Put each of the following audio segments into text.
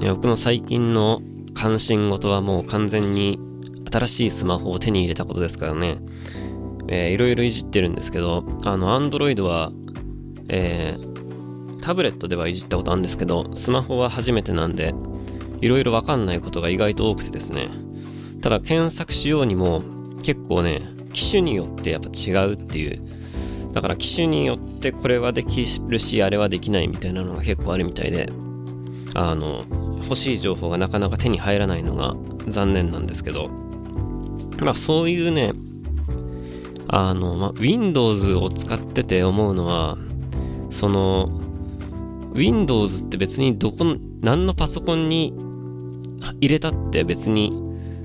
僕の最近の関心事はもう完全に新しいスマホを手に入れたことですからね。えー、いろいろいじってるんですけど、あの、アンドロイドは、えー、タブレットではいじったことあるんですけど、スマホは初めてなんで、いろいろわかんないことが意外と多くてですね。ただ検索しようにも結構ね、機種によってやっぱ違うっていう。だから機種によってこれはできるし、あれはできないみたいなのが結構あるみたいで、あの、欲しい情報がなかなか手に入らないのが残念なんですけど、まあそういうね、あの、まあ、Windows を使ってて思うのは、その、Windows って別にどこ、何のパソコンに入れたって別に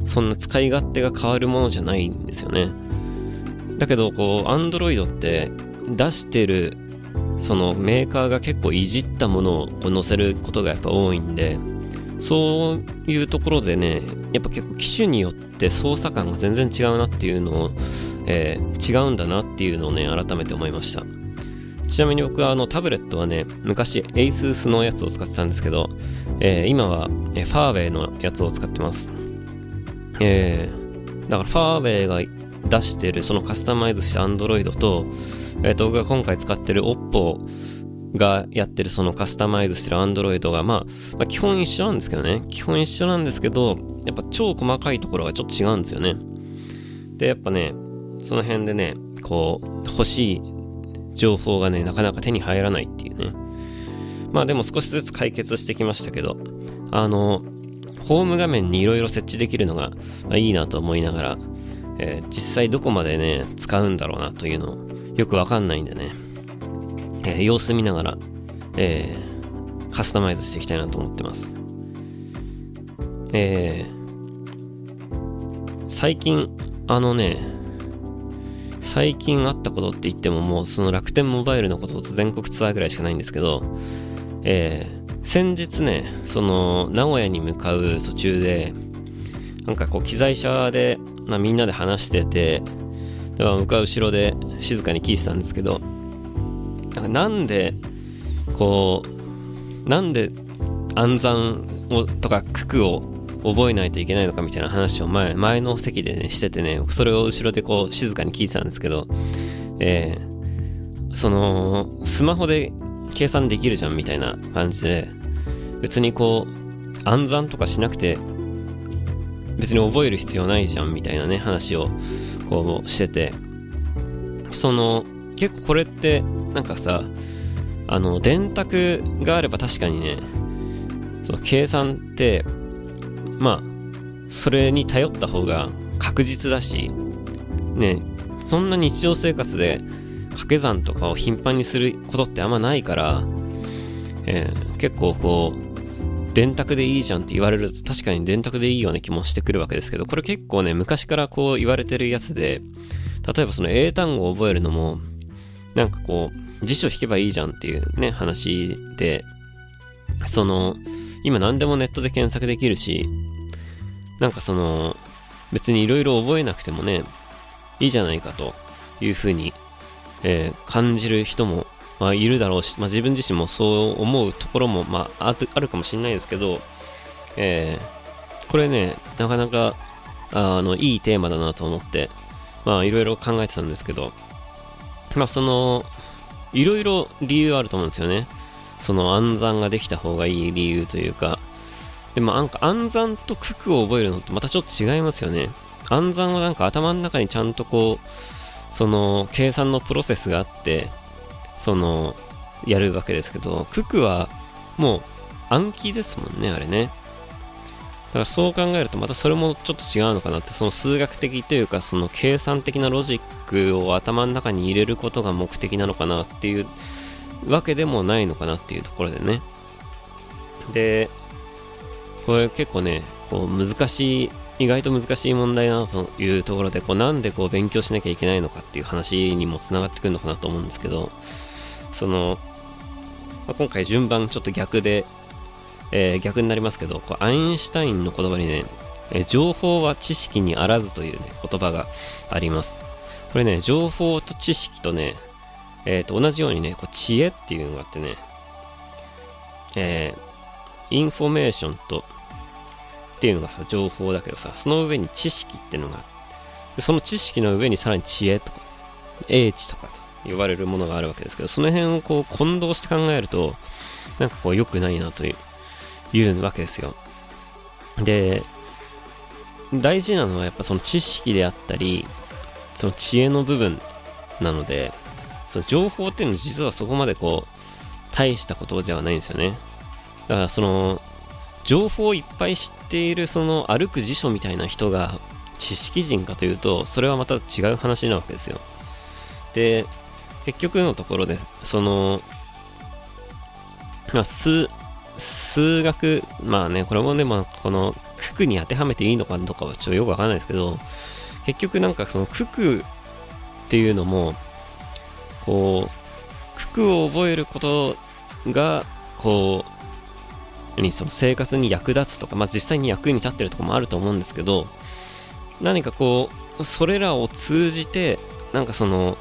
そんな使い勝手が変わるものじゃないんですよね。だけど、こう、Android って出してるそのメーカーが結構いじったものをこう載せることがやっぱ多いんで、そういうところでね、やっぱ結構機種によって操作感が全然違うなっていうのを、えー、違うんだなっていうのをね、改めて思いました。ちなみに僕はあのタブレットはね、昔 ASUS のやつを使ってたんですけど、えー、今は、え、ファーウェイのやつを使ってます。えー、だからファーウェイが出してるそのカスタマイズした Android と、えっ、ー、と、僕が今回使ってる Oppo がやってるそのカスタマイズしてる Android が、まあ、まあ、基本一緒なんですけどね。基本一緒なんですけど、やっぱ超細かいところがちょっと違うんですよね。で、やっぱね、その辺でね、こう、欲しい情報がね、なかなか手に入らないっていうね。まあでも少しずつ解決してきましたけど、あの、ホーム画面にいろいろ設置できるのが、いいなと思いながら、えー、実際どこまでね、使うんだろうなというのをよくわかんないんでね、えー、様子見ながら、えー、カスタマイズしていきたいなと思ってます。えー、最近、あのね、最近あったことって言ってももうその楽天モバイルのことと全国ツアーぐらいしかないんですけど、えー、先日ね、その名古屋に向かう途中で、なんかこう機材車で、まあ、みんなで話してて、では僕は後ろで静かに聞いてたんですけどなんかなんでこうなんで暗算をとか九九を覚えないといけないのかみたいな話を前前の席でねしててねそれを後ろでこう静かに聞いてたんですけどえー、そのスマホで計算できるじゃんみたいな感じで別にこう暗算とかしなくて別に覚える必要ないじゃんみたいなね話をこうしてて、その、結構これってなんかさ、あの、電卓があれば確かにね、その計算って、まあ、それに頼った方が確実だし、ね、そんな日常生活で掛け算とかを頻繁にすることってあんまないから、えー、結構こう、電卓でいいじゃんって言われると確かに電卓でいいような気もしてくるわけですけど、これ結構ね、昔からこう言われてるやつで、例えばその英単語を覚えるのも、なんかこう、辞書引けばいいじゃんっていうね、話で、その、今何でもネットで検索できるし、なんかその、別に色々覚えなくてもね、いいじゃないかというふうに、えー、感じる人もまあ、いるだろうし、まあ、自分自身もそう思うところも、まあ、あるかもしれないですけど、えー、これね、なかなかあのいいテーマだなと思って、まあ、いろいろ考えてたんですけど、まあ、その、いろいろ理由あると思うんですよね。その暗算ができた方がいい理由というか、でもなんか暗算と九九を覚えるのってまたちょっと違いますよね。暗算はなんか頭の中にちゃんとこう、その計算のプロセスがあって、その、やるわけですけど、九九はもう暗記ですもんね、あれね。だからそう考えるとまたそれもちょっと違うのかなって、その数学的というか、その計算的なロジックを頭の中に入れることが目的なのかなっていうわけでもないのかなっていうところでね。で、これ結構ね、こう難しい、意外と難しい問題だなというところで、こうなんでこう勉強しなきゃいけないのかっていう話にもつながってくるのかなと思うんですけど、その、ま、今回順番ちょっと逆で、えー、逆になりますけど、こうアインシュタインの言葉にね、え、情報は知識にあらずというね、言葉があります。これね、情報と知識とね、えー、と同じようにね、こう知恵っていうのがあってね、えー、インフォメーションとっていうのがさ情報だけどさその上に知識っていうのがでその知識の上にさらに知恵とか英知とかと呼ばれるものがあるわけですけどその辺をこう混同して考えるとなんかこう良くないなといういうわけですよ。で大事なのはやっぱその知識であったりその知恵の部分なのでその情報っていうのは実はそこまでこう大したことではないんですよね。だからその情報をいっぱい知っているその歩く辞書みたいな人が知識人かというとそれはまた違う話なわけですよ。で結局のところでそのまあ数数学まあねこれもねまあこの九九に当てはめていいのかどうかはちょっとよくわかんないですけど結局なんかその九九っていうのもこう九九を覚えることがこうにその生活に役立つとか、まあ、実際に役に立ってるとこもあると思うんですけど何かこうそれらを通じてなんかその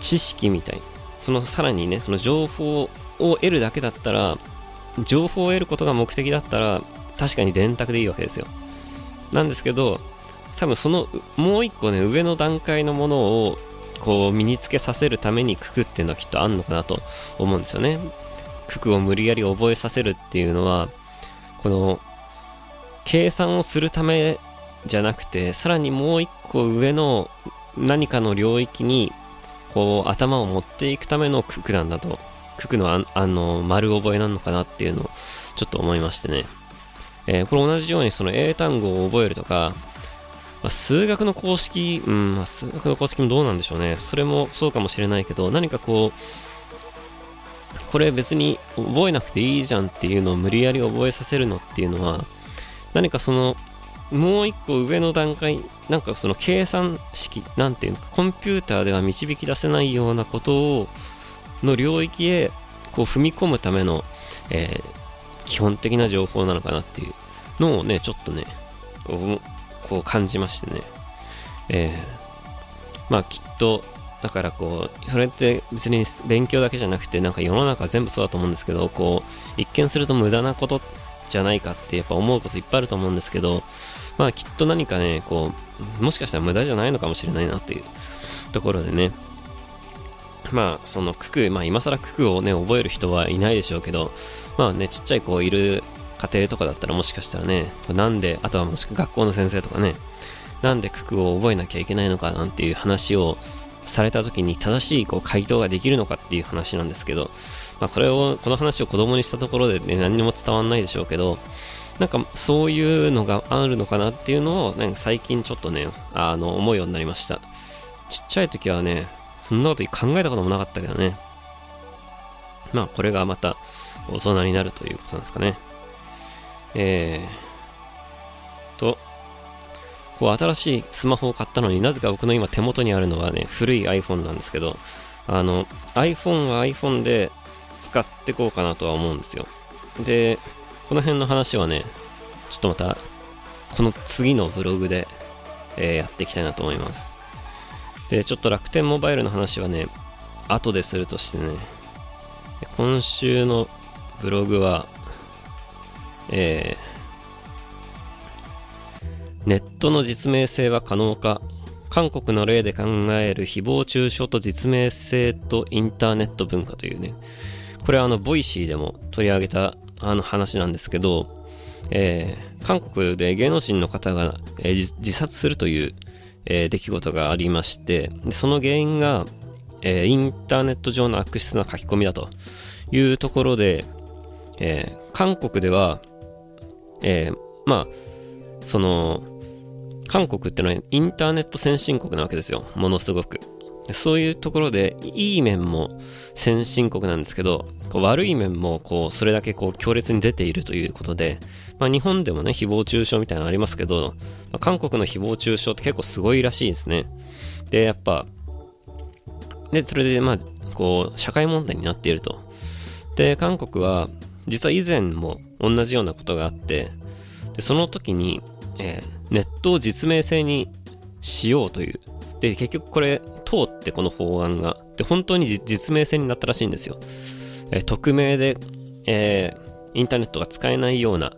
知識みたいそのさらにねその情報を得るだけだったら情報を得ることが目的だったら確かに電卓でいいわけですよ。なんですけど多分そのもう一個ね上の段階のものをこう身につけさせるためにくくっていうのはきっとあんのかなと思うんですよね。九九を無理やり覚えさせるっていうのはこの計算をするためじゃなくてさらにもう一個上の何かの領域にこう頭を持っていくための九九なんだと九九のああの丸覚えなのかなっていうのをちょっと思いましてね、えー、これ同じようにその英単語を覚えるとか、まあ、数学の公式、うんまあ、数学の公式もどうなんでしょうね。それもそうかもしれないけど何かこうこれ別に覚えなくていいじゃんっていうのを無理やり覚えさせるのっていうのは何かそのもう一個上の段階なんかその計算式なんていうのかコンピューターでは導き出せないようなことをの領域へこう踏み込むための、えー、基本的な情報なのかなっていうのをねちょっとねこう感じましてね。えー、まあきっとだからこう、それって別に勉強だけじゃなくて、なんか世の中全部そうだと思うんですけど、こう、一見すると無駄なことじゃないかってやっぱ思うこといっぱいあると思うんですけど、まあきっと何かね、こう、もしかしたら無駄じゃないのかもしれないなっていうところでね、まあその九九、まあ今更九九をね、覚える人はいないでしょうけど、まあね、ちっちゃい子いる家庭とかだったらもしかしたらね、なんで、あとはもしくは学校の先生とかね、なんで九九を覚えなきゃいけないのかなんていう話をされた時に正しいこう回答ができるのかっていう話なんですけど、まあ、これをこの話を子供にしたところで、ね、何にも伝わんないでしょうけどなんかそういうのがあるのかなっていうのをなんか最近ちょっとねあの思うようになりました。ちっちゃい時はねそんなこと考えたこともなかったけどね。まあこれがまた大人になるということなんですかね。えーとこう新しいスマホを買ったのになぜか僕の今手元にあるのはね古い iPhone なんですけどあの iPhone は iPhone で使ってこうかなとは思うんですよ。でこの辺の話はねちょっとまたこの次のブログで、えー、やっていきたいなと思います。でちょっと楽天モバイルの話はね後でするとしてね今週のブログはえーネットの実名性は可能か韓国の例で考える誹謗中傷と実名性とインターネット文化というねこれはあの Voicyでも取り上げたあの話なんですけど、えー、韓国で芸能人の方が、えー、自殺するという、えー、出来事がありましてその原因が、えインターネット上の悪質な書き込みだというところで、え韓国では、えまあその韓国ってのはインターネット先進国なわけですよ。ものすごく。そういうところで、いい面も先進国なんですけど、悪い面もこうそれだけこう強烈に出ているということで、まあ、日本でもね、誹謗中傷みたいなのありますけど、まあ、韓国の誹謗中傷って結構すごいらしいですね。で、やっぱ、で、それでまあ、こう、社会問題になっていると。で、韓国は、実は以前も同じようなことがあって、でその時に、えー、ネットを実名制にしようという。で、結局これ、通ってこの法案が。で、本当に実名制になったらしいんですよ。えー、匿名で、えー、インターネットが使えないような、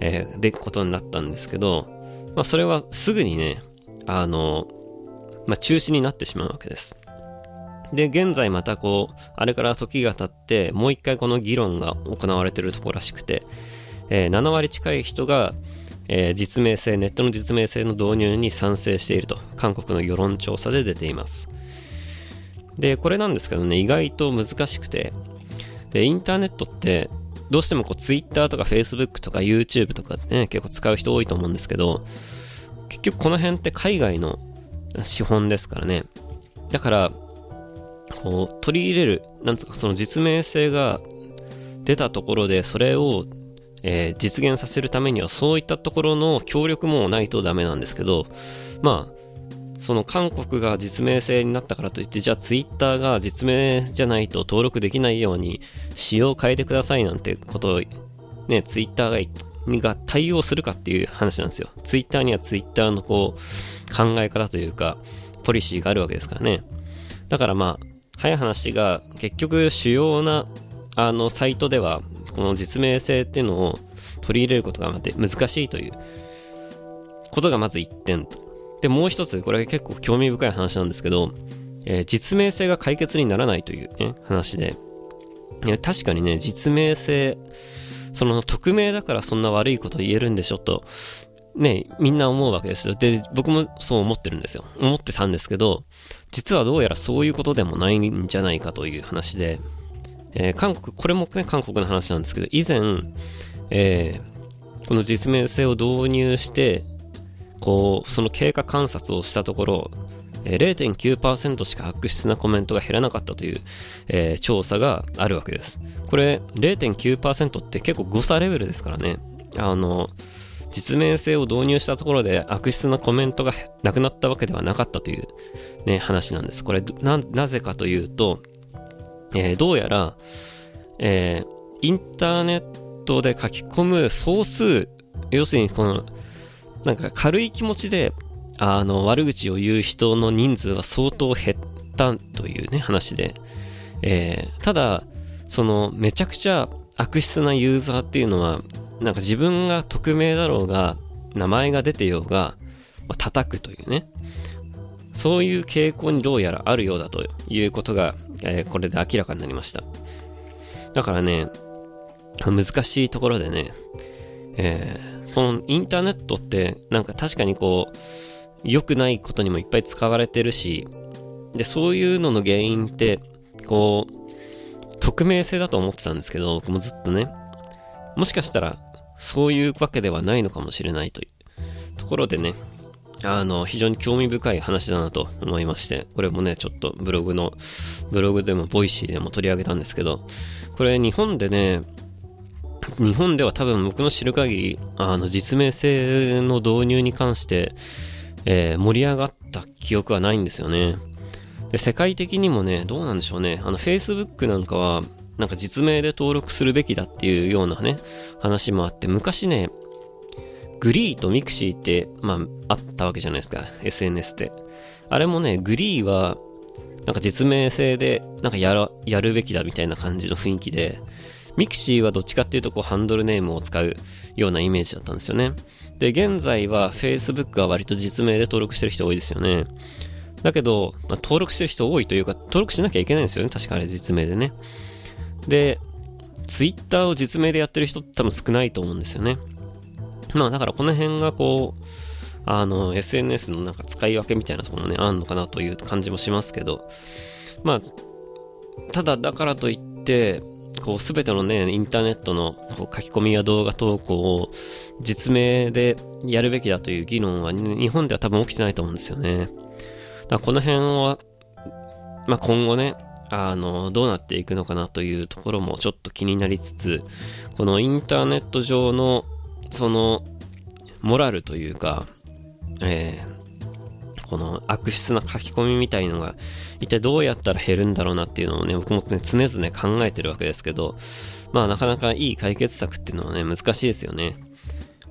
えー、で、ことになったんですけど、まあ、それはすぐにね、あの、まあ、中止になってしまうわけです。で、現在またこう、あれから時が経って、もう一回この議論が行われてるところらしくて、えー、7割近い人が、えー、実名制、ネットの実名制の導入に賛成していると、韓国の世論調査で出ています。で、これなんですけどね、意外と難しくて、で、インターネットって、どうしてもこう Twitter とか Facebook とか YouTube とかね、結構使う人多いと思うんですけど、結局この辺って海外の資本ですからね。だから、こう、取り入れる、なんつうか、その実名性が出たところで、それを、えー、実現させるためには、そういったところの協力もないとダメなんですけど、まあ、その韓国が実名制になったからといって、じゃあツイッターが実名じゃないと登録できないように仕様を変えてくださいなんてことをね、ツイッターがが対応するかっていう話なんですよ。ツイッターにはツイッターのこう考え方というか、ポリシーがあるわけですからね。だからまあ、早い話が結局主要なあのサイトではこの実名性っていうのを取り入れることが難しいということがまず1点と。で、もう一つ、これ結構興味深い話なんですけど、えー、実名性が解決にならないというね、話で、確かにね、実名性、その匿名だからそんな悪いこと言えるんでしょと、ね、みんな思うわけですよ。で、僕もそう思ってるんですよ。思ってたんですけど、実はどうやらそういうことでもないんじゃないかという話で、えー、韓国、これもね、韓国の話なんですけど、以前、えー、この実名性を導入して、こう、その経過観察をしたところ、0.9%しか悪質なコメントが減らなかったという、えー、調査があるわけです。これ0.9%って結構誤差レベルですからね。あの、実名性を導入したところで悪質なコメントがなくなったわけではなかったというね、話なんです。これな、なぜかというと、えー、どうやら、えー、インターネットで書き込む総数、要するにこのなんか軽い気持ちで、あの、悪口を言う人の人数は相当減ったというね、話で。えー、ただ、その、めちゃくちゃ悪質なユーザーっていうのは、なんか自分が匿名だろうが、名前が出てようが、まあ、叩くというね。そういう傾向にどうやらあるようだということが、えー、これで明らかになりました。だからね、難しいところでね、えーこのインターネットってなんか確かにこう良くないことにもいっぱい使われてるしでそういうのの原因ってこう匿名性だと思ってたんですけど僕もずっとねもしかしたらそういうわけではないのかもしれないというところでねあの、非常に興味深い話だなと思いまして、これもね、ちょっとブログの、ブログでも、 Voicyでも取り上げたんですけど、これ日本でね、日本では多分僕の知る限り、あの、実名制の導入に関して、えー、盛り上がった記憶はないんですよね。で、世界的にもね、どうなんでしょうね。あの、Facebook なんかは、なんか実名で登録するべきだっていうようなね、話もあって、昔ね、 GREE と mixi って、まあ、あったわけじゃないですか。SNS で。あれもね、 GREE は、なんか実名制で、なんかやら、やるべきだみたいな感じの雰囲気で、 mixi はどっちかっていうとこうハンドルネームを使うようなイメージだったんですよね。で、現在は Facebook は割と実名で登録してる人多いですよね。だけど、まあ、登録してる人多いというか、登録しなきゃいけないんですよね。確かあれ実名でね。で、Twitter を実名でやってる人多分少ないと思うんですよね。まあだからこの辺がこう、あの、SNS のなんか使い分けみたいなところもね、あんのかなという感じもしますけど、まあ、ただだからといって、こう、すべてのね、インターネットのこう書き込みや動画投稿を実名でやるべきだという議論は、日本では多分起きてないと思うんですよね。だからこの辺は、まあ、今後ね、あの、どうなっていくのかなというところもちょっと気になりつつ、このインターネット上の、その、モラルというか、えー、この悪質な書き込みみたいのが一体どうやったら減るんだろうなっていうのをね、僕もね、常々考えてるわけですけど、まあなかなかいい解決策っていうのはね、難しいですよね。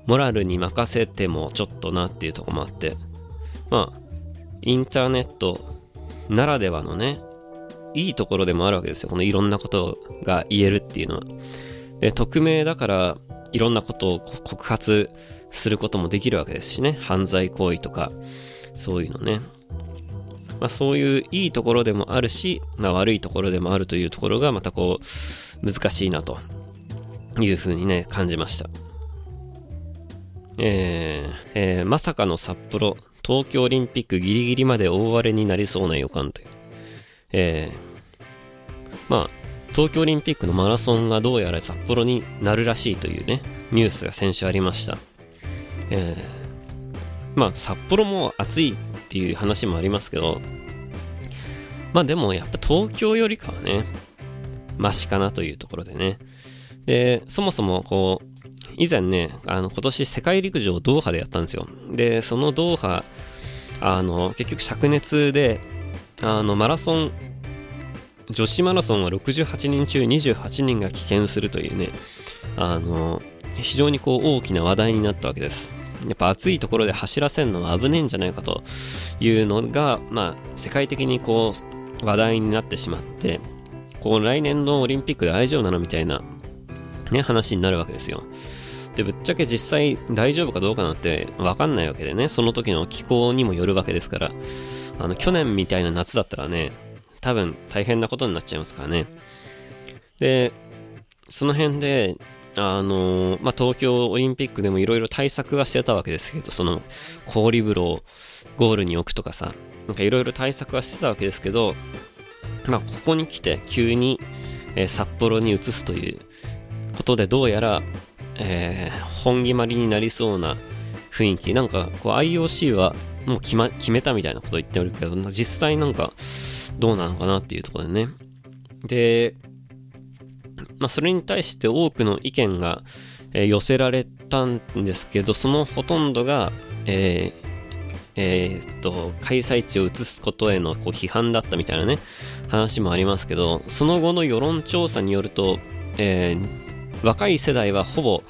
モラルに任せてもちょっとなっていうとこもあって、まあ、インターネットならではのね、いいところでもあるわけですよ。このいろんなことが言えるっていうのは。で、匿名だからいろんなことを告発することもできるわけですしね。犯罪行為とか、そういうのね。まあそういういいところでもあるし、まあ悪いところでもあるというところがまたこう難しいなというふうにね、感じました。えーえー、まさかの札幌、東京オリンピックギリギリまで大荒れになりそうな予感という。えー、まあ、東京オリンピックのマラソンがどうやら札幌になるらしいというね、ニュースが先週ありました。えー、まあ、札幌も暑いっていう話もありますけど、まあでもやっぱ東京よりかはね、マシかなというところでね。で、そもそもこう、以前ね、あの、今年世界陸上ドーハでやったんですよ。で、そのドーハ、あの、結局灼熱で、あの、マラソン、女子マラソンは68人中28人が棄権するというね、あの、非常にこう大きな話題になったわけです。やっぱ暑いところで走らせるのは危ねえんじゃないかというのが、まあ、世界的にこう話題になってしまって、こう来年のオリンピックで大丈夫なのみたいな、ね、話になるわけですよ。で、ぶっちゃけ実際大丈夫かどうかなんてわかんないわけでね、その時の気候にもよるわけですから、あの、去年みたいな夏だったらね、多分大変なことになっちゃいますからね。で、その辺で、あのまあ、東京オリンピックでもいろいろ対策はしてたわけですけど、その氷風呂をゴールに置くとかさ、なんかいろいろ対策はしてたわけですけど、まあ、ここに来て急に、えー、札幌に移すということでどうやらえー、本決まりになりそうな雰囲気。なんか、こう IOC はもう決,、ま、決めたみたいなこと言っておるけど、実際なんかどうなのかなっていうところでね。で、まあ、それに対して多くの意見が、えー、寄せられたんですけど、そのほとんどが、えーえー、っと、開催地を移すことへのこう批判だったみたいなね、話もありますけど、その後の世論調査によると、えー、若い世代はほぼ、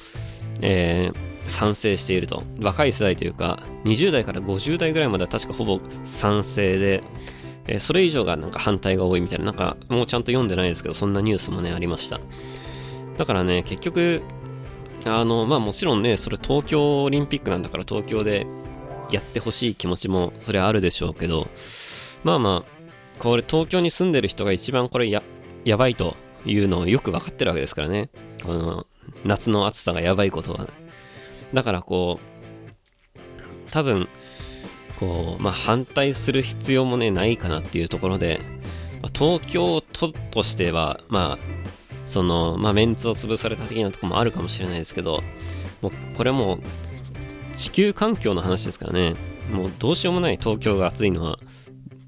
えー、賛成していると。若い世代というか、20代から50代ぐらいまでは確かほぼ賛成で、えー、それ以上がなんか反対が多いみたいな、なんかもうちゃんと読んでないですけど、そんなニュースもね、ありました。だからね、結局、あの、まあもちろんね、それ東京オリンピックなんだから東京でやってほしい気持ちもそれはあるでしょうけど、まあまあ、これ東京に住んでる人が一番これや、やばいというのをよく分かってるわけですからね。この夏の暑さがやばいことは。ねだからこう、多分、こう、まあ反対する必要もね、ないかなっていうところで、まあ、東京都としては、まあ、その、まあメンツを潰された的なとこもあるかもしれないですけど、もうこれも地球環境の話ですからね、もうどうしようもない東京が暑いのは、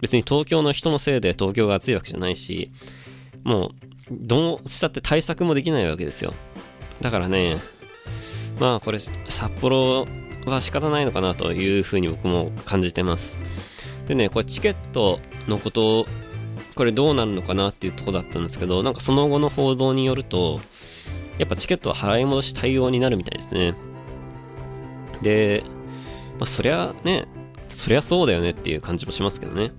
別に東京の人のせいで東京が暑いわけじゃないし、もうどうしたって対策もできないわけですよ。だからね、まあこれ、札幌は仕方ないのかなというふうに僕も感じてます。でね、これチケットのことを、これどうなるのかなっていうとこだったんですけど、なんかその後の報道によると、やっぱチケットは払い戻し対応になるみたいですね。で、まあそりゃね、そりゃそうだよねっていう感じもしますけどね。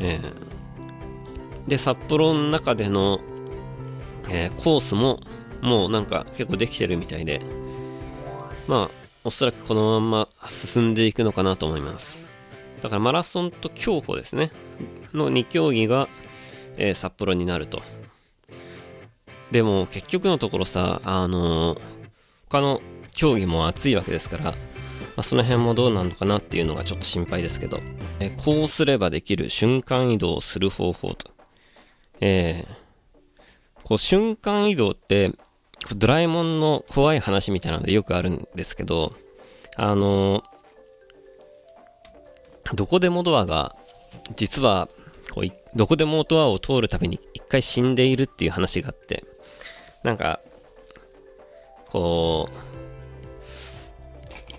えー、で、札幌の中でのえー、コースももうなんか結構できてるみたいで、まあ、おそらくこのまま進んでいくのかなと思います。だからマラソンと競歩ですね。の2競技が、えー、札幌になると。でも結局のところさ、あのー、他の競技も熱いわけですから、まあ、その辺もどうなのかなっていうのがちょっと心配ですけど、えー、こうすればできる瞬間移動する方法と。えー、こう瞬間移動って、ドラえもんの怖い話みたいなのでよくあるんですけど、あの、どこでもドアが、実は、こうどこでもドアを通るたびに一回死んでいるっていう話があって、なんか、こう、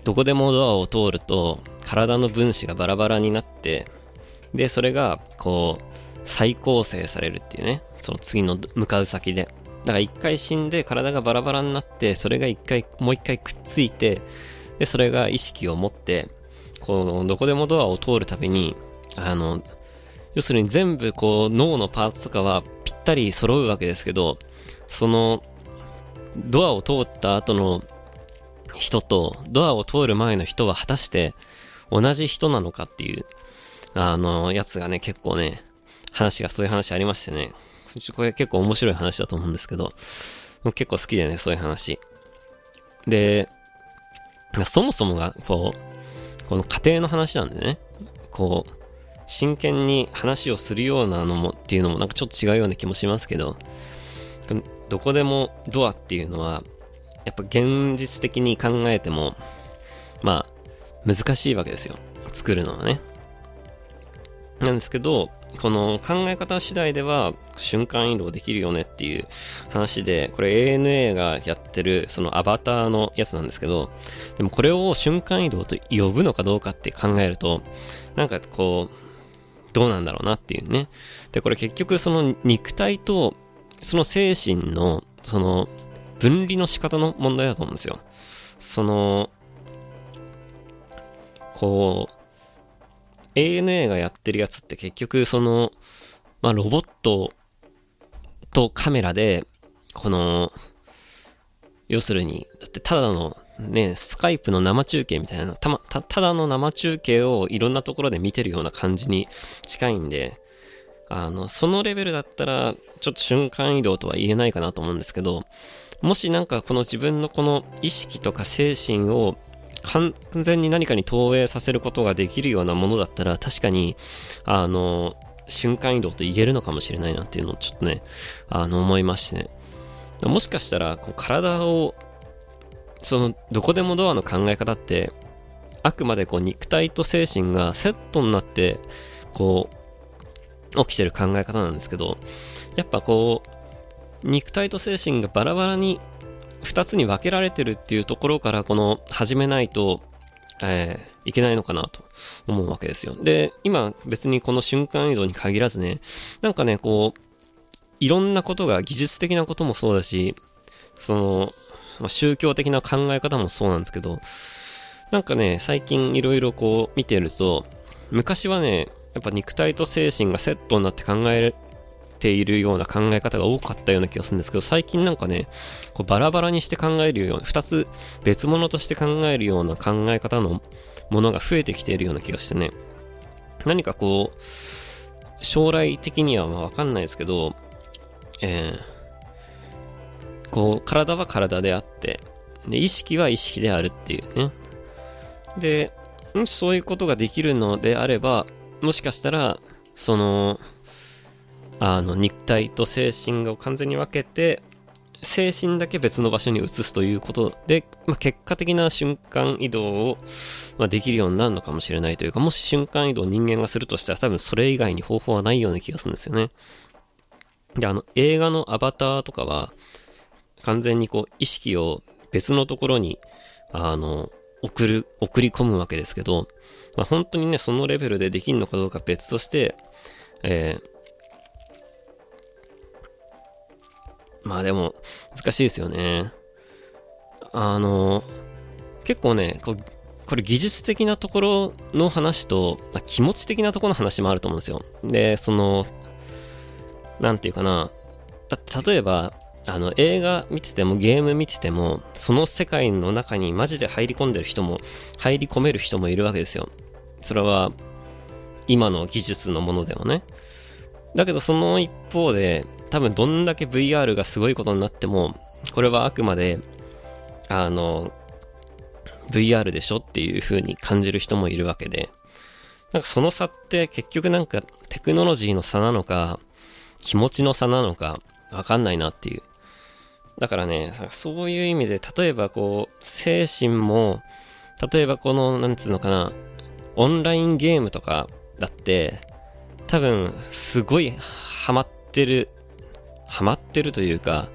どこでもドアを通ると体の分子がバラバラになって、で、それが、こう、再構成されるっていうね。その次の向かう先で。だから一回死んで体がバラバラになって、それが一回、もう一回くっついて、で、それが意識を持って、この、どこでもドアを通るたびに、あの、要するに全部こう脳のパーツとかはぴったり揃うわけですけど、その、ドアを通った後の人と、ドアを通る前の人は果たして同じ人なのかっていう、あの、やつがね、結構ね、話がそういう話ありましてね、これ結構面白い話だと思うんですけど、結構好きでね、そういう話。で、そもそもが、こう、この家庭の話なんでね、こう、真剣に話をするようなのもっていうのもなんかちょっと違うような気もしますけど、どこでもドアっていうのは、やっぱ現実的に考えても、まあ、難しいわけですよ。作るのはね。なんですけど、この考え方次第では瞬間移動できるよねっていう話で、これ ANA がやってるそのアバターのやつなんですけど、でもこれを瞬間移動と呼ぶのかどうかって考えると、なんかこう、どうなんだろうなっていうね。で、これ結局その肉体とその精神のその分離の仕方の問題だと思うんですよ。その、こう、ANA がやってるやつって結局その、まあ、ロボットとカメラで、この、要するに、だってただのね、スカイプの生中継みたいな、たま、た、ただの生中継をいろんなところで見てるような感じに近いんで、あの、そのレベルだったら、ちょっと瞬間移動とは言えないかなと思うんですけど、もしなんかこの自分のこの意識とか精神を完全に何かに投影させることができるようなものだったら、確かに、あの、瞬間移動と言えるのかもしれないなっていうのをちょっとね、あの、思いましてね。もしかしたら、こう、体を、その、どこでもドアの考え方って、あくまでこう、肉体と精神がセットになって、こう、起きてる考え方なんですけど、やっぱこう、肉体と精神がバラバラに2つに分けられてるっていうところからこの始めないと、えー、いけないのかなと思うわけですよ。で、今別にこの瞬間移動に限らずね、なんかね、こう、いろんなことが技術的なこともそうだし、その、ま、宗教的な考え方もそうなんですけど、なんかね、最近いろいろこう見てると、昔はね、やっぱ肉体と精神がセットになって考えているような考え方が多かったような気がするんですけど、最近なんかね、こうバラバラにして考えるような、二つ別物として考えるような考え方のものが増えてきているような気がしてね、何かこう、将来的にはわかんないですけど、えー、こう、体は体であって、で、意識は意識であるっていうね。で、もしそういうことができるのであれば、もしかしたら、その、あの肉体と精神を完全に分けて精神だけ別の場所に移すということで、まあ、結果的な瞬間移動を、まあ、できるようになるのかもしれないというか、もし瞬間移動を人間がするとしたら多分それ以外に方法はないような気がするんですよね。で、あの映画のアバターとかは完全にこう意識を別のところにあの送る、送り込むわけですけど、まあ、本当にね、そのレベルでできるのかどうか別として、えーまあでも、難しいですよね。あの、結構ね、ここれ技術的なところの話と、気持ち的なところの話もあると思うんですよ。で、その、なんていうかな、だって例えば、あの、映画見ててもゲーム見てても、その世界の中にマジで入り込んでる人も、入り込める人もいるわけですよ。それは、今の技術のものでもね。だけどその一方で、多分どんだけ VR がすごいことになっても、これはあくまで、あの、VR でしょっていう風に感じる人もいるわけで、なんかその差って結局なんかテクノロジーの差なのか、気持ちの差なのか、わかんないなっていう。だからね、そういう意味で、例えばこう、精神も、例えばこの、なんつうのかな、オンラインゲームとかだって、多分、すごいハマってるハマってるというか、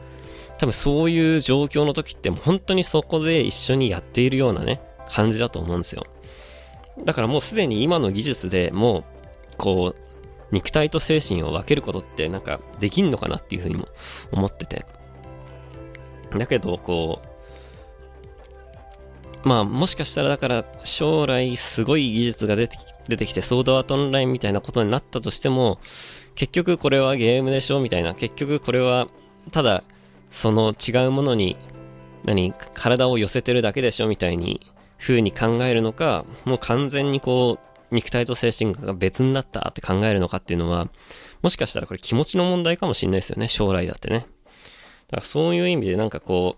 多分そういう状況の時って本当にそこで一緒にやっているようなね、感じだと思うんですよ。だからもうすでに今の技術でもう、こう、肉体と精神を分けることってなんかできんのかなっていうふうにも思ってて。だけど、こう、まあもしかしたらだから将来すごい技術が出てき出てきてソードアートオンラインみたいなことになったとしても結局これはゲームでしょみたいな、結局これはただその違うものに、何、体を寄せてるだけでしょみたいに、風に考えるのか、もう完全にこう、肉体と精神が別になったって考えるのかっていうのは、もしかしたらこれ気持ちの問題かもしれないですよね、将来だってね。だからそういう意味でなんかこ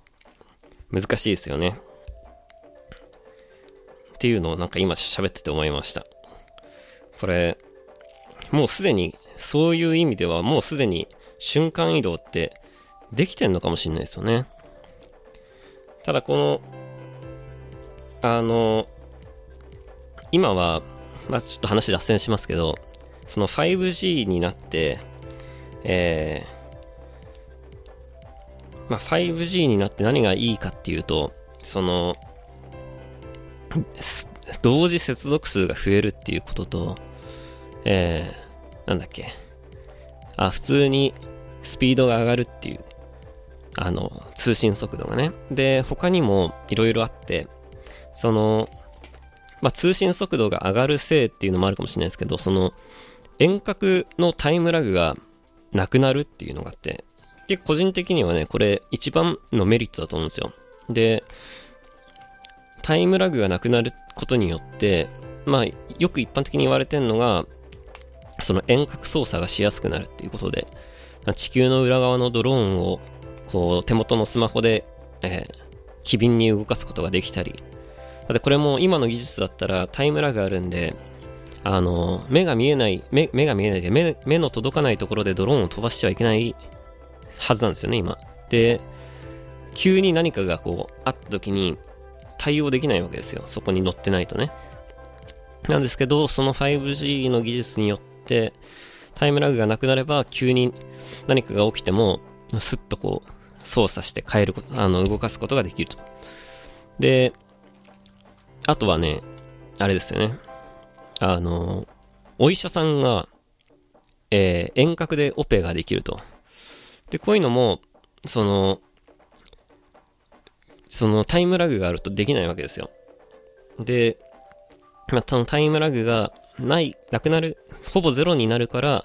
う、難しいですよね。っていうのをなんか今喋ってて思いました。これ、もうすでに、そういう意味ではもうすでに瞬間移動ってできてんのかもしれないですよね。ただこの、あの、今は、まあちょっと話脱線しますけど、その 5G になって、えー、まあ 5G になって何がいいかっていうと、その、同時接続数が増えるっていうことと、えー、なんだっけ。あ、普通にスピードが上がるっていう、あの、通信速度がね。で、他にもいろいろあって、その、まあ、通信速度が上がるせいっていうのもあるかもしれないですけど、その、遠隔のタイムラグがなくなるっていうのがあって、で、個人的にはね、これ一番のメリットだと思うんですよ。で、タイムラグがなくなることによって、まあ、よく一般的に言われてるのが、その遠隔操作がしやすくなるっていうことで、地球の裏側のドローンを、こう、手元のスマホで、えー、機敏に動かすことができたり、だってこれも今の技術だったらタイムラグあるんで、あの、目が見えない、目目が見えないで目、目の届かないところでドローンを飛ばしてはいけないはずなんですよね、今。で、急に何かがこう、あった時に対応できないわけですよ。そこに乗ってないとね。なんですけど、その 5G の技術によって、タイムラグがなくなれば、急に何かが起きても、スッとこう、操作して変えること、あの、動かすことができると。で、あとはね、あれですよね。あの、お医者さんが、えー、遠隔でオペができると。で、こういうのも、その、そのタイムラグがあるとできないわけですよ。で、まあ、そのタイムラグがない、なくなる、ほぼゼロになるから、ま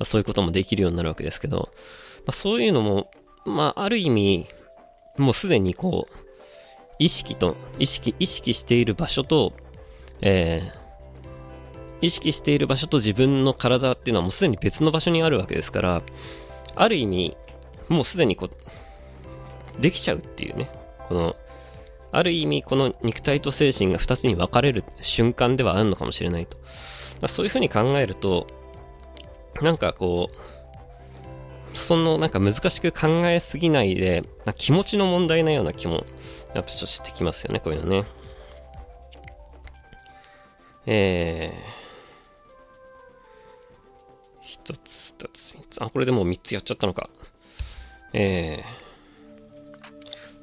あ、そういうこともできるようになるわけですけど、まあ、そういうのも、まあ、ある意味、もうすでにこう、意識と、意識、意識している場所と、えー、意識している場所と自分の体っていうのはもうすでに別の場所にあるわけですから、ある意味、もうすでにこう、できちゃうっていうね。この、ある意味、この肉体と精神が2つに分かれる瞬間ではあるのかもしれないと。そういうふうに考えると、なんかこう、そのなんか難しく考えすぎないで、気持ちの問題なような気も、やっぱちょっとしてきますよね、こういうのね。えー、一つ、二つ、三つ。あ、これでもう三つやっちゃったのか。え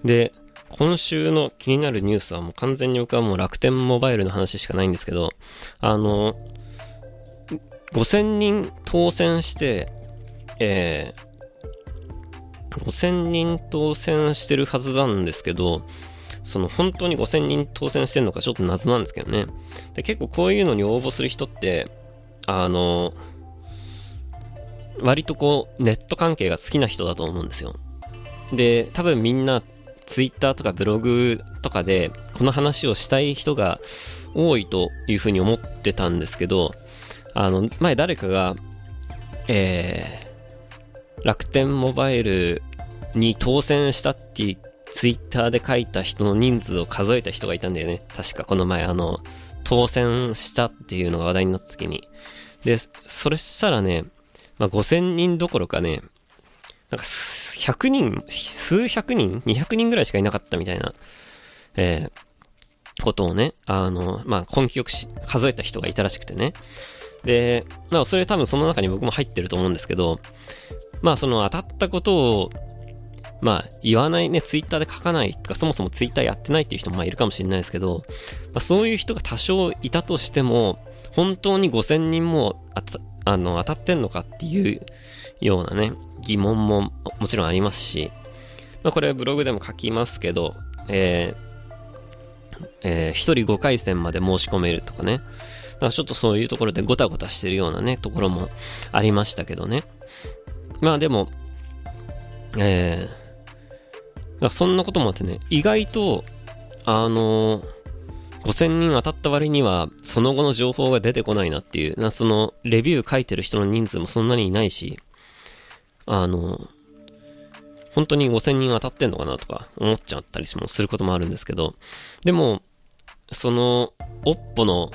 ー、で、今週の気になるニュースはもう完全に僕はもう楽天モバイルの話しかないんですけど、あの、5000人当選して、えー、5000人当選してるはずなんですけど、その本当に5000人当選してるのかちょっと謎なんですけどね。で結構こういうのに応募する人って、あの、割とこう、ネット関係が好きな人だと思うんですよ。で、多分みんなツイッターとかブログとかで、この話をしたい人が多いというふうに思ってたんですけど、あの、前誰かが、えー、楽天モバイルに当選したってツイッターで書いた人の人数を数えた人がいたんだよね。確かこの前、あの、当選したっていうのが話題になった時に。で、それしたらね、まあ、5000人どころかね、なんか100人、数百人 ?200 人ぐらいしかいなかったみたいな、えー、ことをね、あの、まあ、根気よく数えた人がいたらしくてね。で、まあ、それ多分その中に僕も入ってると思うんですけど、まあ、その当たったことを、まあ、言わないね、ツイッターで書かないとか、そもそもツイッターやってないっていう人もまあいるかもしれないですけど、まあ、そういう人が多少いたとしても、本当に5000人もあの当たってんのかっていうようなね、疑問ももちろんありますし、まあ、これブログでも書きますけど、えー、えー、1人5回戦まで申し込めるとかね、からちょっとそういうところでゴタゴタしてるようなね、ところもありましたけどね。まあでも、えー、そんなこともあってね、意外と、あのー、5000人当たった割には、その後の情報が出てこないなっていう、なその、レビュー書いてる人の人数もそんなにいないし、あの、本当に5000人当たってんのかなとか思っちゃったりもすることもあるんですけど、でも、その、オッポの、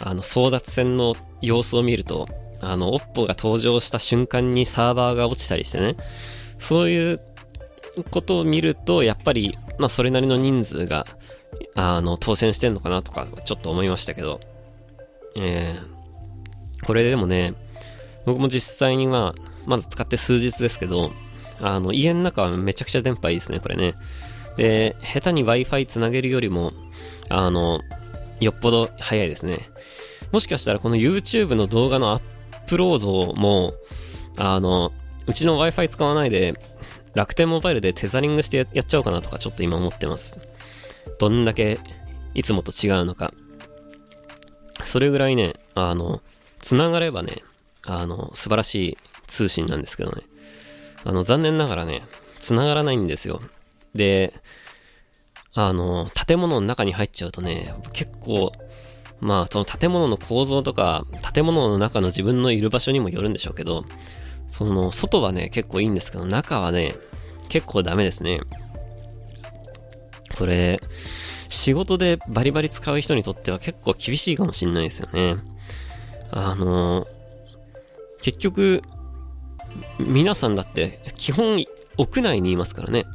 あの、争奪戦の様子を見ると、あの、オッポが登場した瞬間にサーバーが落ちたりしてね、そういうことを見ると、やっぱり、まあ、それなりの人数が、あの、当選してんのかなとか、ちょっと思いましたけど、えー、これでもね、僕も実際には、まだ使って数日ですけど、あの、家の中はめちゃくちゃ電波いいですね、これね。で、下手に Wi-Fi つなげるよりも、あの、よっぽど早いですね。もしかしたらこの YouTube の動画のアップロードも、あの、うちの Wi-Fi 使わないで、楽天モバイルでテザリングしてやっちゃおうかなとかちょっと今思ってます。どんだけいつもと違うのか。それぐらいね、あの、繋がればね、あの、素晴らしい通信なんですけどね。あの、残念ながらね、繋がらないんですよ。で、あの、建物の中に入っちゃうとね、結構、まあ、その建物の構造とか、建物の中の自分のいる場所にもよるんでしょうけど、その、外はね、結構いいんですけど、中はね、結構ダメですね。これ、仕事でバリバリ使う人にとっては結構厳しいかもしんないですよね。あの、結局、皆さんだって基本屋内にいますからね。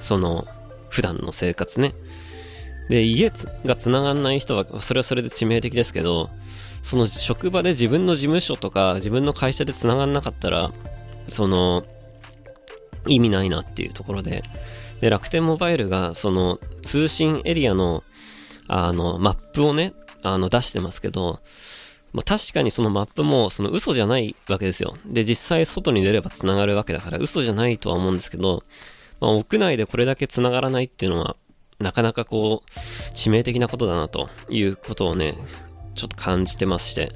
その、普段の生活ね。で、家が繋がんない人は、それはそれで致命的ですけど、その職場で自分の事務所とか自分の会社で繋がんなかったら、その、意味ないなっていうところで、で、楽天モバイルが、その、通信エリアの、あの、マップをね、あの、出してますけど、まあ、確かにそのマップもその嘘じゃないわけですよ。で、実際外に出れば繋がるわけだから嘘じゃないとは思うんですけど、まあ、屋内でこれだけ繋がらないっていうのは、なかなかこう、致命的なことだなということをね、ちょっと感じてまして。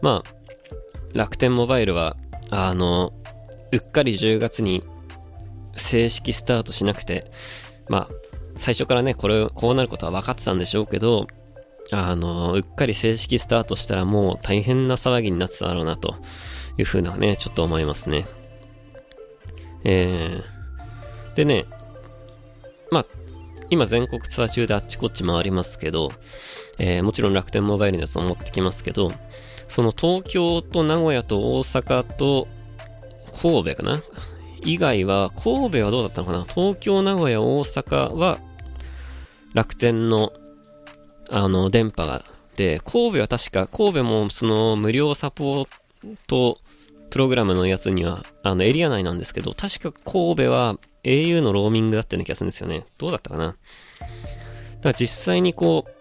まあ、楽天モバイルは、あの、うっかり10月に正式スタートしなくて、まあ、最初からね、これ、こうなることは分かってたんでしょうけど、あの、うっかり正式スタートしたらもう大変な騒ぎになってただろうな、というふうなね、ちょっと思いますね。えー、でね、まあ、今全国ツアー中であっちこっち回りますけど、えー、もちろん楽天モバイルのやつを持ってきますけど、その東京と名古屋と大阪と神戸かな？以外は、神戸はどうだったのかな？東京、名古屋、大阪は楽天のあの、電波が。で、神戸は確か、神戸もその無料サポートプログラムのやつには、あの、エリア内なんですけど、確か神戸は au のローミングだったような気がするんですよね。どうだったかな？だから実際にこう、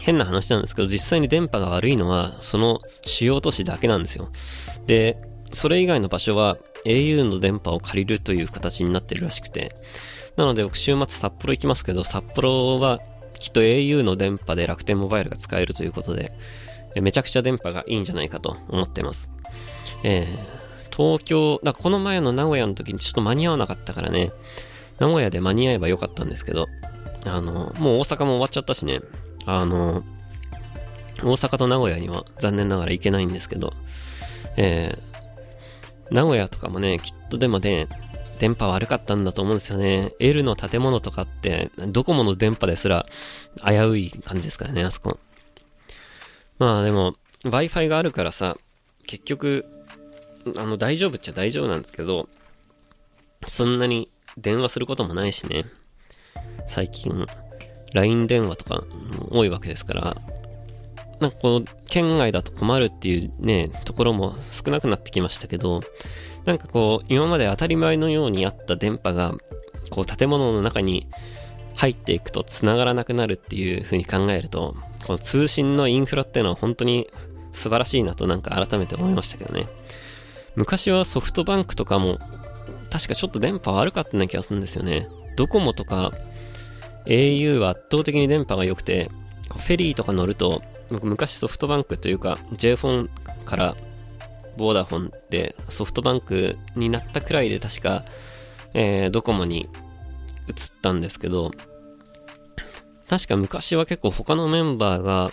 変な話なんですけど、実際に電波が悪いのは、その主要都市だけなんですよ。で、それ以外の場所は au の電波を借りるという形になってるらしくて、なので僕週末札幌行きますけど、札幌はきっと au の電波で楽天モバイルが使えるということで、めちゃくちゃ電波がいいんじゃないかと思ってます。えー、東京、だこの前の名古屋の時にちょっと間に合わなかったからね、名古屋で間に合えばよかったんですけど、あの、もう大阪も終わっちゃったしね、あの、大阪と名古屋には残念ながら行けないんですけど、えー、名古屋とかもね、きっとでもね、電波悪かったんだと思うんですよね。L の建物とかって、ドコモの電波ですら危うい感じですからね、あそこ。まあでも、Wi-Fi があるからさ、結局、あの、大丈夫っちゃ大丈夫なんですけど、そんなに電話することもないしね。最近、LINE 電話とか多いわけですから、なんかこう、県外だと困るっていうね、ところも少なくなってきましたけど、なんかこう、今まで当たり前のようにあった電波が、こう、建物の中に入っていくと繋がらなくなるっていう風に考えると、この通信のインフラっていうのは本当に素晴らしいなとなんか改めて思いましたけどね。昔はソフトバンクとかも、確かちょっと電波悪かったような気がするんですよね。ドコモとか au は圧倒的に電波が良くて、フェリーとか乗ると、僕昔ソフトバンクというか J フォンからボーダフォンでソフトバンクになったくらいで確か、えー、ドコモに移ったんですけど、確か昔は結構他のメンバーが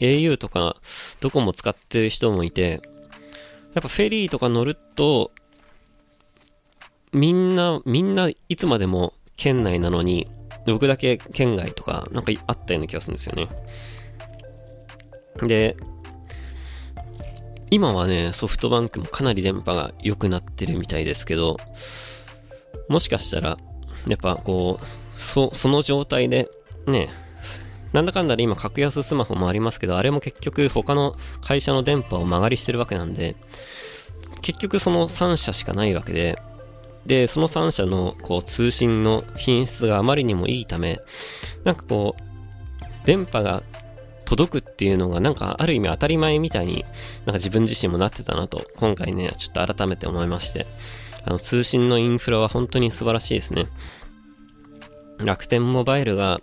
au とかどこも使ってる人もいて、やっぱフェリーとか乗ると、みんな、みんないつまでも県内なのに、僕だけ県外とか、なんかあったような気がするんですよね。で、今はね、ソフトバンクもかなり電波が良くなってるみたいですけど、もしかしたら、やっぱこう、そ、その状態で、ね、なんだかんだで今格安スマホもありますけど、あれも結局他の会社の電波を曲がりしてるわけなんで、結局その3社しかないわけで、で、その3社のこう通信の品質があまりにもいいため、なんかこう、電波が届くっていうのがなんかある意味当たり前みたいになんか自分自身もなってたなと今回ねちょっと改めて思いましてあの通信のインフラは本当に素晴らしいですね。楽天モバイルが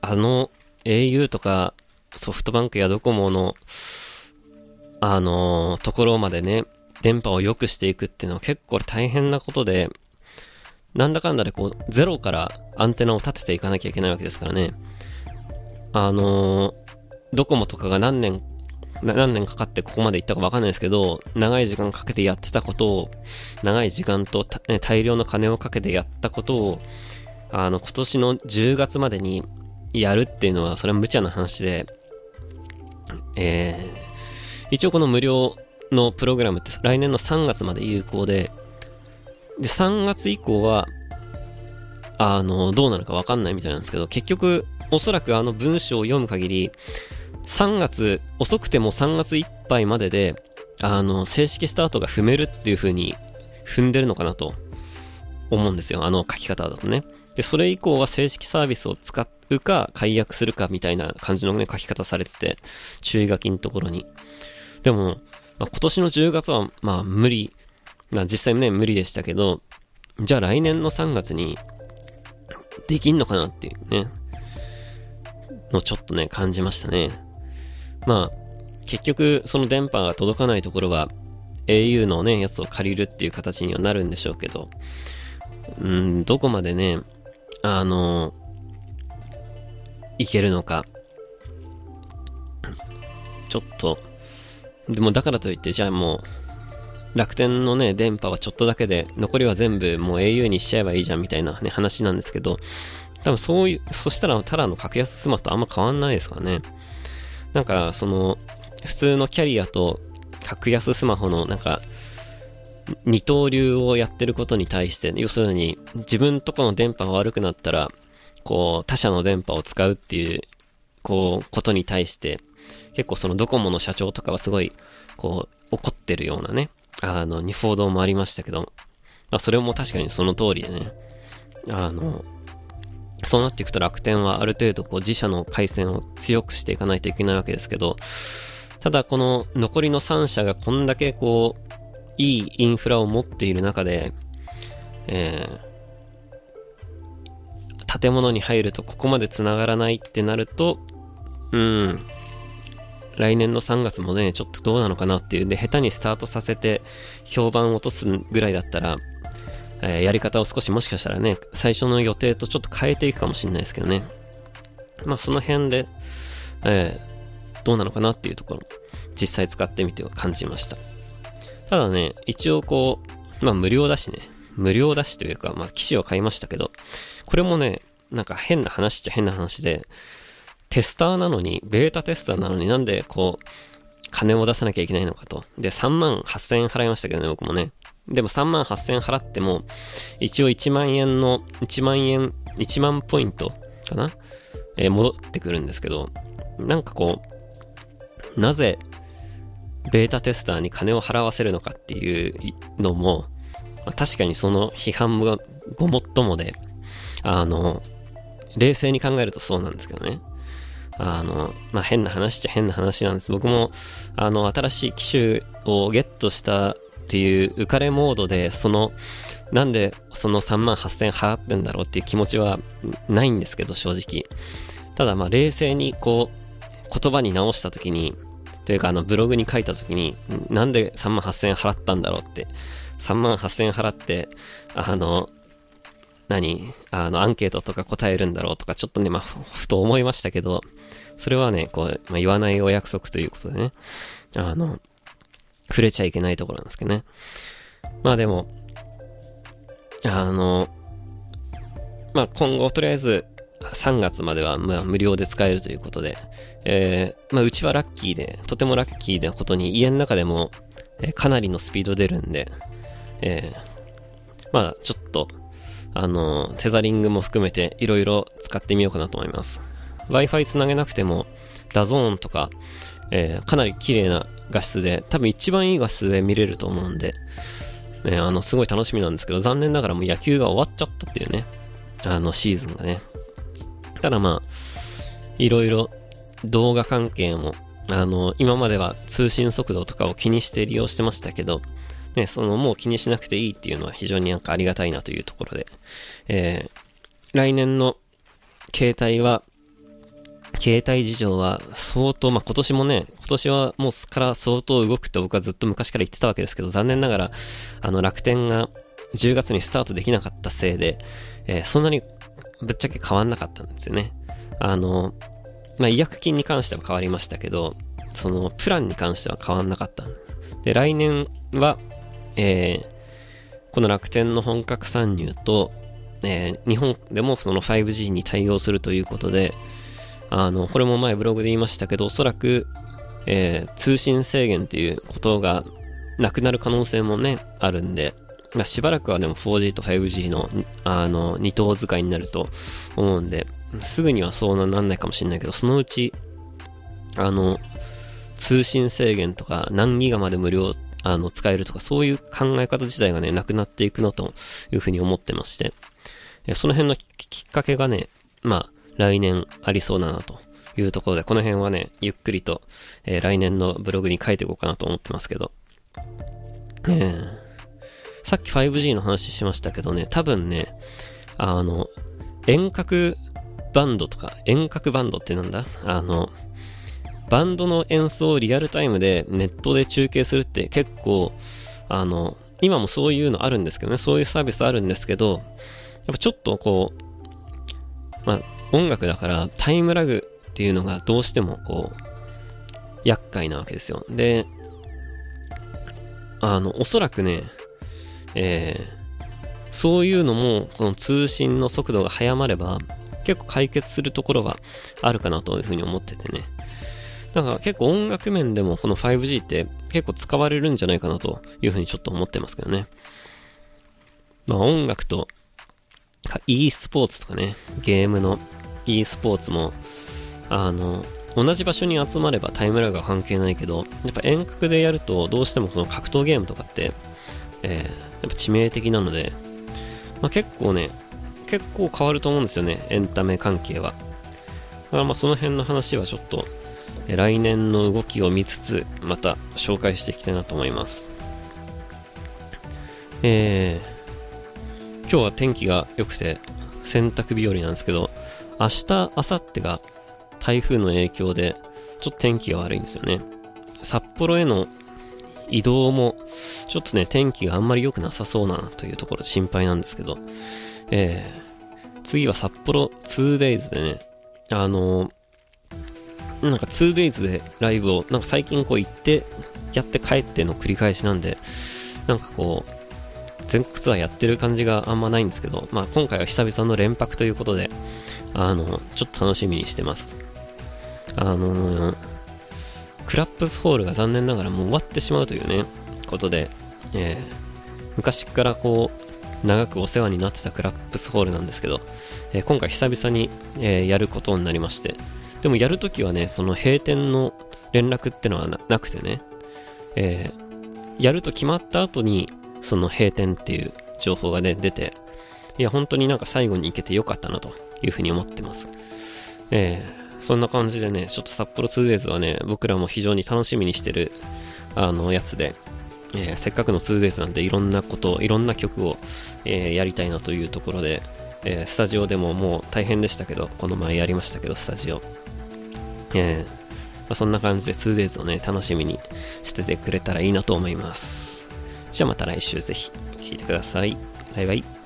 あの au とかソフトバンクやドコモのあのー、ところまでね電波を良くしていくっていうのは結構大変なことでなんだかんだでこうゼロからアンテナを立てていかなきゃいけないわけですからね。あのードコモとかが何年、何年かかってここまで行ったかわかんないですけど、長い時間かけてやってたことを、長い時間と大量の金をかけてやったことを、あの、今年の10月までにやるっていうのは、それは無茶な話で、えー、一応この無料のプログラムって来年の3月まで有効で、で、3月以降は、あの、どうなるかわかんないみたいなんですけど、結局、おそらくあの文章を読む限り、3月、遅くても3月いっぱいまでで、あの、正式スタートが踏めるっていう風に踏んでるのかなと思うんですよ。あの書き方だとね。で、それ以降は正式サービスを使うか、解約するかみたいな感じのね、書き方されてて、注意書きのところに。でも、まあ、今年の10月は、まあ、無理、まあ、実際ね、無理でしたけど、じゃあ来年の3月に、できんのかなっていうね、のちょっとね、感じましたね。まあ、結局、その電波が届かないところは、au のね、やつを借りるっていう形にはなるんでしょうけど、うん、どこまでね、あの、いけるのか。ちょっと、でもだからといって、じゃあもう、楽天のね、電波はちょっとだけで、残りは全部もう au にしちゃえばいいじゃんみたいなね、話なんですけど、多分そういう、そしたらただの格安スマとあんま変わんないですからね。なんか、その、普通のキャリアと格安スマホのなんか、二刀流をやってることに対して、要するに自分とこの電波が悪くなったら、こう、他社の電波を使うっていう、こう、ことに対して、結構そのドコモの社長とかはすごい、こう、怒ってるようなね、あの、二報道もありましたけど、まあそれも確かにその通りでね、あの、そうなっていくと楽天はある程度こう自社の回線を強くしていかないといけないわけですけど、ただこの残りの3社がこんだけこう、いいインフラを持っている中で、えー、建物に入るとここまで繋がらないってなると、うん、来年の3月もね、ちょっとどうなのかなっていうんで、下手にスタートさせて評判を落とすぐらいだったら、えー、やり方を少しもしかしたらね、最初の予定とちょっと変えていくかもしれないですけどね。まあその辺で、えー、どうなのかなっていうところ実際使ってみて感じました。ただね、一応こう、まあ無料だしね、無料だしというか、まあ機種を買いましたけど、これもね、なんか変な話っちゃ変な話で、テスターなのに、ベータテスターなのになんでこう、金を出さなきゃいけないのかと。で、3万8000円払いましたけどね、僕もね。でも3万8000円払っても、一応1万円の、1万円、1万ポイントかな？えー、戻ってくるんですけど、なんかこう、なぜ、ベータテスターに金を払わせるのかっていうのも、まあ、確かにその批判がごもっともで、あの、冷静に考えるとそうなんですけどね。あの、まあ、変な話っちゃ変な話なんです。僕も、あの、新しい機種をゲットしたっていう浮かれモードで、その、なんでその3万8000払ってんだろうっていう気持ちはないんですけど、正直。ただまあ冷静にこう、言葉に直した時に、というかあのブログに書いた時に、なんで3万8000円払ったんだろうって、3万8000円払って、あの、何あの、アンケートとか答えるんだろうとか、ちょっとね、まあ、ふと思いましたけど、それはね、こう、まあ、言わないお約束ということでね、あの、触れちゃいけないところなんですけどね。まあでも、あの、まあ今後とりあえず3月まではま無料で使えるということで、えー、まあうちはラッキーで、とてもラッキーなことに家の中でも、え、かなりのスピード出るんで、えー、まあちょっと、あの、テザリングも含めていろいろ使ってみようかなと思います。Wi-Fi つなげなくても、 DAZN とか、えー、かなり綺麗な画質で、多分一番いい画質で見れると思うんで、ね、あの、すごい楽しみなんですけど、残念ながらもう野球が終わっちゃったっていうね、あの、シーズンがね。ただまあ、いろいろ動画関係も、あの、今までは通信速度とかを気にして利用してましたけど、ね、そのもう気にしなくていいっていうのは非常になんかありがたいなというところで、えー、来年の携帯は携帯事情は相当、まあ、今年もね、今年はもうから相当動くと僕はずっと昔から言ってたわけですけど、残念ながら、あの、楽天が10月にスタートできなかったせいで、えー、そんなにぶっちゃけ変わんなかったんですよね。あの、まあ、違約金に関しては変わりましたけど、その、プランに関しては変わんなかった。で、来年は、えー、この楽天の本格参入と、えー、日本でもその 5G に対応するということで、あの、これも前ブログで言いましたけど、おそらく、えー、通信制限っていうことがなくなる可能性もね、あるんで、しばらくはでも 4G と 5G の、あの、二等使いになると思うんで、すぐにはそうなんないかもしれないけど、そのうち、あの、通信制限とか何ギガまで無料、あの、使えるとか、そういう考え方自体がね、なくなっていくのというふうに思ってまして、その辺のきっかけがね、まあ、来年ありそうだなというところで、この辺はね、ゆっくりと、えー、来年のブログに書いていこうかなと思ってますけど。えー、さっき 5G の話しましたけどね、多分ね、あの、遠隔バンドとか、遠隔バンドってなんだ？あの、バンドの演奏をリアルタイムでネットで中継するって結構、あの、今もそういうのあるんですけどね、そういうサービスあるんですけど、やっぱちょっとこう、まあ、音楽だからタイムラグっていうのがどうしてもこう、厄介なわけですよ。で、あの、おそらくね、えー、そういうのも、この通信の速度が早まれば、結構解決するところがあるかなというふうに思っててね。だから結構音楽面でもこの 5G って結構使われるんじゃないかなというふうにちょっと思ってますけどね。まあ音楽と e スポーツとかね、ゲームの e スポーツも、あの、同じ場所に集まればタイムラグは関係ないけど、やっぱ遠隔でやるとどうしてもこの格闘ゲームとかって、えー、やっぱ致命的なので、まあ、結構ね、結構変わると思うんですよね、エンタメ関係は。だからまあその辺の話はちょっと、え来年の動きを見つつ、また紹介していきたいなと思います。えー、今日は天気が良くて洗濯日和なんですけど、明日、明後日が台風の影響で、ちょっと天気が悪いんですよね。札幌への移動も、ちょっとね、天気があんまり良くなさそうなというところ心配なんですけど、えー、次は札幌 2days でね、あのー、なんか 2days でライブを、なんか最近こう行って、やって帰っての繰り返しなんで、なんかこう、全国ツアーやってる感じがあんまないんですけど、まあ今回は久々の連泊ということで、あの、ちょっと楽しみにしてます。あのー、クラップスホールが残念ながらもう終わってしまうというね、ことで、えー、昔からこう、長くお世話になってたクラップスホールなんですけど、えー、今回久々に、えやることになりまして、でもやるときはね、その閉店の連絡ってのはなくてね、えやると決まった後に、その閉店っていう情報がね、出て、いや、本当になんか最後に行けてよかったなというふうに思ってます。えー、そんな感じでね、ちょっと札幌 2days はね、僕らも非常に楽しみにしてる、あの、やつで、えー、せっかくの 2days なんでいろんなこと、いろんな曲を、えー、やりたいなというところで、えスタジオでももう大変でしたけど、この前やりましたけど、スタジオ。えまあ、そんな感じで 2days をね、楽しみにしててくれたらいいなと思います。じゃあまた来週ぜひ聴いてください。バイバイ。